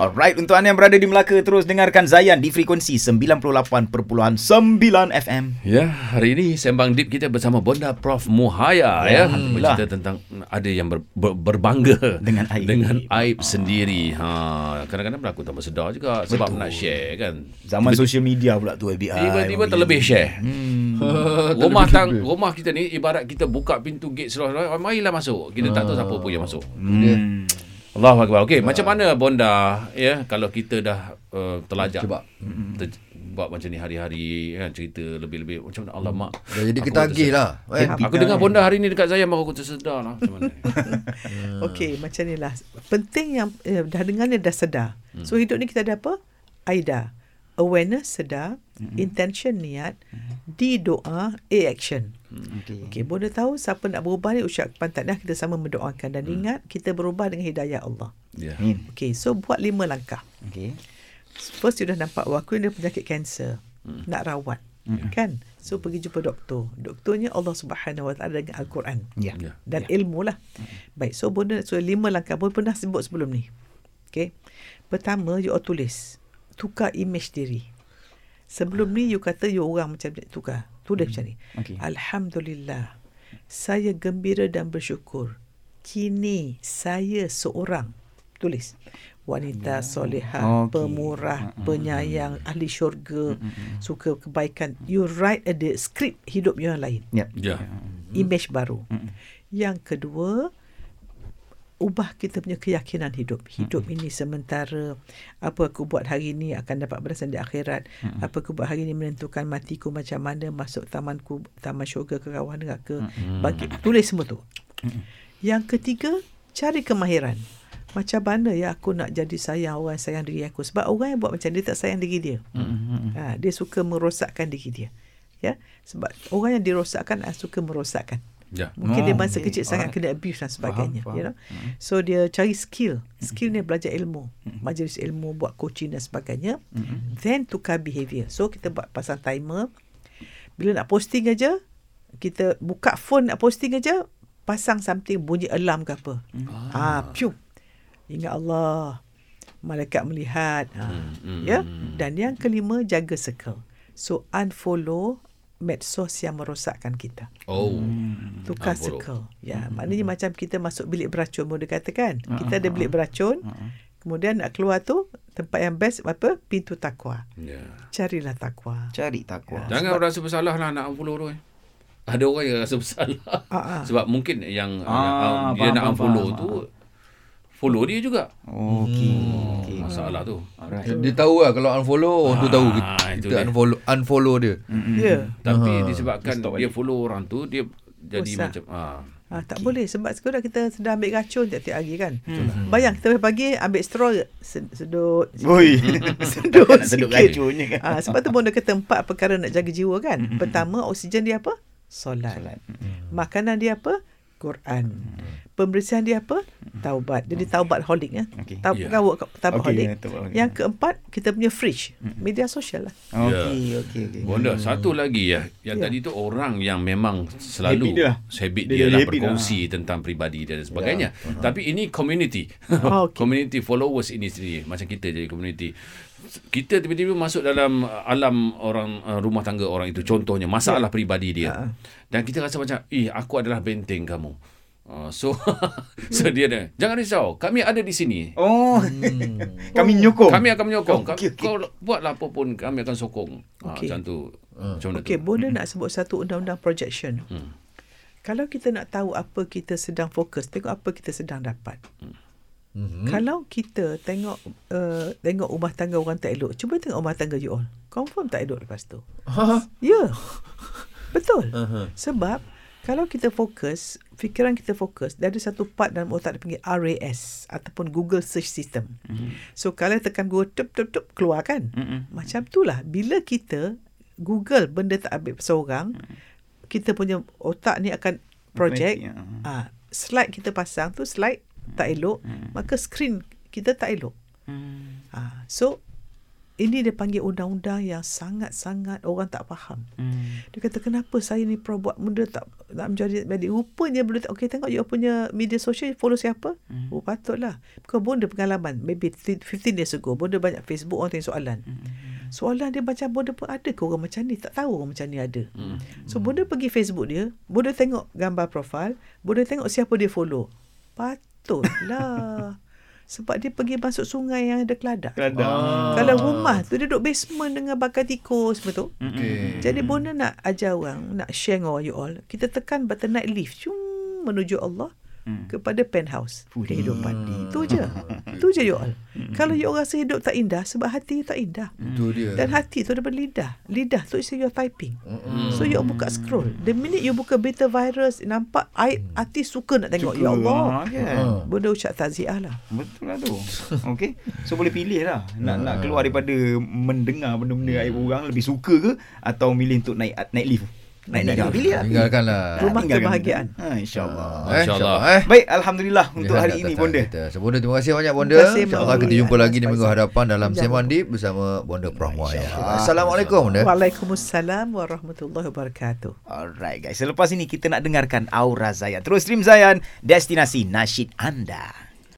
Alright, untuk anda yang berada di Melaka terus dengarkan Zayan di frekuensi 98.9 FM. Ya, hari ini sembang deep kita bersama Bonda Prof Muhaya ya. Alhamdulillah. Bercerita tentang ada yang ber, ber, berbangga Dengan aib. dengan aib sendiri. Ha, kadang-kadang berlaku tanpa sedar juga sebab Betul. nak share kan. Zaman sosial media pula tu FBI. Tiba-tiba terlebih share. Hmm. rumah tang rumah kita ni ibarat kita buka pintu gate serah marilah masuk. Kita tak tahu siapa pun yang masuk. Hmm. Allahu akbar. Okey, macam mana Bonda ya kalau kita dah uh, terlajak Cuba. ter, buat macam ni hari-hari kan cerita lebih-lebih macam mana Allah mak. Dah jadi Aku ketagih terse- lah. Eh? Aku kan? dengar Bonda hari ni dekat saya baru aku tersedar lah macam mana. Okey, macam ni lah. Penting yang eh, dah dengar ni dah sedar. Hmm. So hidup ni kita ada apa? AIDA. Awareness, sedar. Hmm. Intention, niat. D, doa. A, action. Okey. Okey, boleh tahu siapa nak berubah ni ucapkan tahniah kita sama mendoakan dan hmm. ingat kita berubah dengan hidayah Allah. Ya. Amin. Okey, so buat lima langkah. Okey. First you dah nampak ni ada penyakit kanser. Hmm. Nak rawat. Hmm. Kan? So pergi jumpa doktor. Doktornya Allah Subhanahu Wa Taala dengan Al-Quran. Ya. Ya. dan yeah. ilmu lah. Baik, so benda so lima langkah pun pernah sebut sebelum ni. Okay. Pertama, you all tulis. Tukar image diri. Sebelum ni you kata you orang macam. Tukar. Tulis macam ni. Okey. Alhamdulillah. Saya gembira dan bersyukur. Kini saya seorang. Tulis. Wanita soleha, Okey. pemurah, penyayang, ahli syurga, suka kebaikan. You write a the script hidup you yang lain Ya. Ya. image baru. Mm-mm. Yang kedua, ubah kita punya keyakinan hidup. Hidup ini sementara. Apa aku buat hari ini akan dapat balasan di akhirat. Apa aku buat hari ini menentukan matiku macam mana, masuk tamanku, taman syurga ke kawan neraka. Bagi tulis semua tu. Yang ketiga, cari kemahiran. Macam mana ya aku nak jadi sayang orang yang sayang diri aku sebab orang yang buat macam dia tak sayang diri dia. Ha, dia suka merosakkan diri dia. Ya, sebab orang yang dirosakkan ah, suka merosakkan. Ya. Mungkin Oh, dia masa kecil sangat Alright. kena abuse dan sebagainya, Faham, you know. So dia cari skill. Skill ni belajar ilmu, majlis ilmu, buat coaching dan sebagainya. Then tukar behavior. So kita buat pasang timer. Bila nak posting aja, kita buka phone nak posting aja, pasang something bunyi alarm ke apa. Ah, piu. Ingat Allah. Malaikat melihat. Ha. hmm, Ya. Dan yang kelima jaga circle. So unfollow medsos yang merosakkan kita. Oh. Tukar Unfollow. circle. Ya, maknanya macam kita masuk bilik beracun boleh katakan. Kita ada bilik beracun. Kemudian nak keluar tu tempat yang best apa? Pintu takwa. Ya. Carilah takwa. Cari takwa. Jangan rasa bersalah lah nak unfollow tu. eh. Ada orang yang rasa bersalah. Ah, ah. Sebab mungkin yang Ah, uh, dia faham, nak faham. tu follow dia juga. Okey. Okey. Masalah tu. Alright. Dia tahu lah kalau unfollow orang tu tahu kita, Ah, itu kita dia. unfollow unfollow dia. Ya. Tapi Ah. disebabkan dia balik. follow orang tu dia jadi Rosak. macam ah. Ah, tak boleh sebab sekarang kita sedang ambil racun tiap-tiap hari kan. Hmm. Bayang kita pagi ambil straw sed- sedut. Oi. sedut Nak sedut racunnya kan. Ah, sebab tu bonda kata empat perkara nak jaga jiwa kan. Pertama oksigen dia apa? Solat. Solat. Makanan dia apa? Quran. Pembersihan dia apa? Taubat. Jadi taubat holik ya. Okey. Tau, Ya. yeah. taubat holik. taubat holik. Yang keempat kita punya fridge. Media sosial lah. Okey, okey, okey. Bonda satu lagi ya. Yang Ya. tadi tu orang yang memang selalu Habit dia lah. habit Dia dia, lah habit berkongsi tentang pribadi dia dan sebagainya. Tapi ini community. Oh, okey. community followers ini sendiri macam kita jadi community. Kita tiba-tiba masuk dalam uh, alam orang uh, rumah tangga orang itu contohnya masalah peribadi dia. Dan kita rasa macam, "Ih, aku adalah benteng kamu." Uh, so so dia dia jangan risau kami ada di sini Oh. Kami nyokong. kami akan menyokong okey, okey. kau buatlah apa pun kami akan sokong Ah, Okey. macam tu macam mana Okey, tu boleh nak sebut satu undang-undang projection. Hmm. Kalau kita nak tahu apa kita sedang fokus, tengok apa kita sedang dapat. Hmm. Kalau kita tengok uh, tengok rumah tangga orang tak elok, cuba tengok rumah tangga you all. Confirm tak elok lepas tu. Ha. Ya. Betul. Aha. Sebab kalau kita fokus, fikiran kita fokus, dia ada satu part dalam otak dia panggil RAS ataupun Google Search System. Mm-hmm. So kalau tekan Google tup tup tup keluar kan. Mm-mm. Macam itulah bila kita Google benda tak ambil seorang, kita punya otak ni akan project Automatic, ya. ah slide kita pasang tu slide tak elok, maka screen kita tak elok. Hmm. Ah, so ini dia panggil undang-undang yang sangat-sangat orang tak faham. Hmm. Dia kata kenapa saya ni pro buat benda tak tak menjadi jadi rupanya tak okey tengok you punya media sosial follow siapa? Hmm. Oh patutlah. Bukan bonda pengalaman maybe 15 years ago bonda banyak Facebook orang tanya soalan. Hmm. Soalan dia macam bonda pun ada ke orang macam ni? Tak tahu orang macam ni ada. Hmm. So bonda pergi Facebook dia, bonda tengok gambar profil, bonda tengok siapa dia follow. Patutlah. Sebab dia pergi masuk sungai yang ada keladak. Keladang. Ah. Kalau rumah tu dia duduk basement dengan bakar tikus betul. Okey. Jadi Bona nak ajar orang, nak share dengan you all. Kita tekan button night lift. Cung menuju Allah Hmm. kepada penthouse Fuh. kehidupan. Itu je. Itu je you all. Kalau you all rasa hidup tak indah sebab hati you tak indah. Itu dia. Dan hati tu daripada lidah. Lidah tu is your typing. Mm-mm. So you all buka scroll. The minute you buka beta virus, nampak air, hati suka nak tengok. Suka. Ya Allah. Ha, kan? Ha. Benda ucap taziah lah. Betul lah tu. Okey. So boleh pilih lah. Nak nak keluar daripada mendengar benda-benda aib orang lebih suka ke atau milih untuk naik naik lift. Naik Naik lift. lift. Pilih lah. Tinggalkanlah. Rumah Tinggalkan. kebahagiaan. Ha insya-Allah. Eh, Masya-Allah. insyaAllah, eh. Baik, alhamdulillah untuk Dia hari hendak ini datang bonda. Kita. So, bonda terima kasih banyak bonda. InsyaAllah kita jumpa lagi di minggu hadapan dalam Seman Deep bersama bonda Prahmaya. Assalamualaikum bonda. Waalaikumsalam warahmatullahi wabarakatuh. Alright guys, selepas ini kita nak dengarkan Aura Zayan. Terus stream Zayan, destinasi nasyid anda.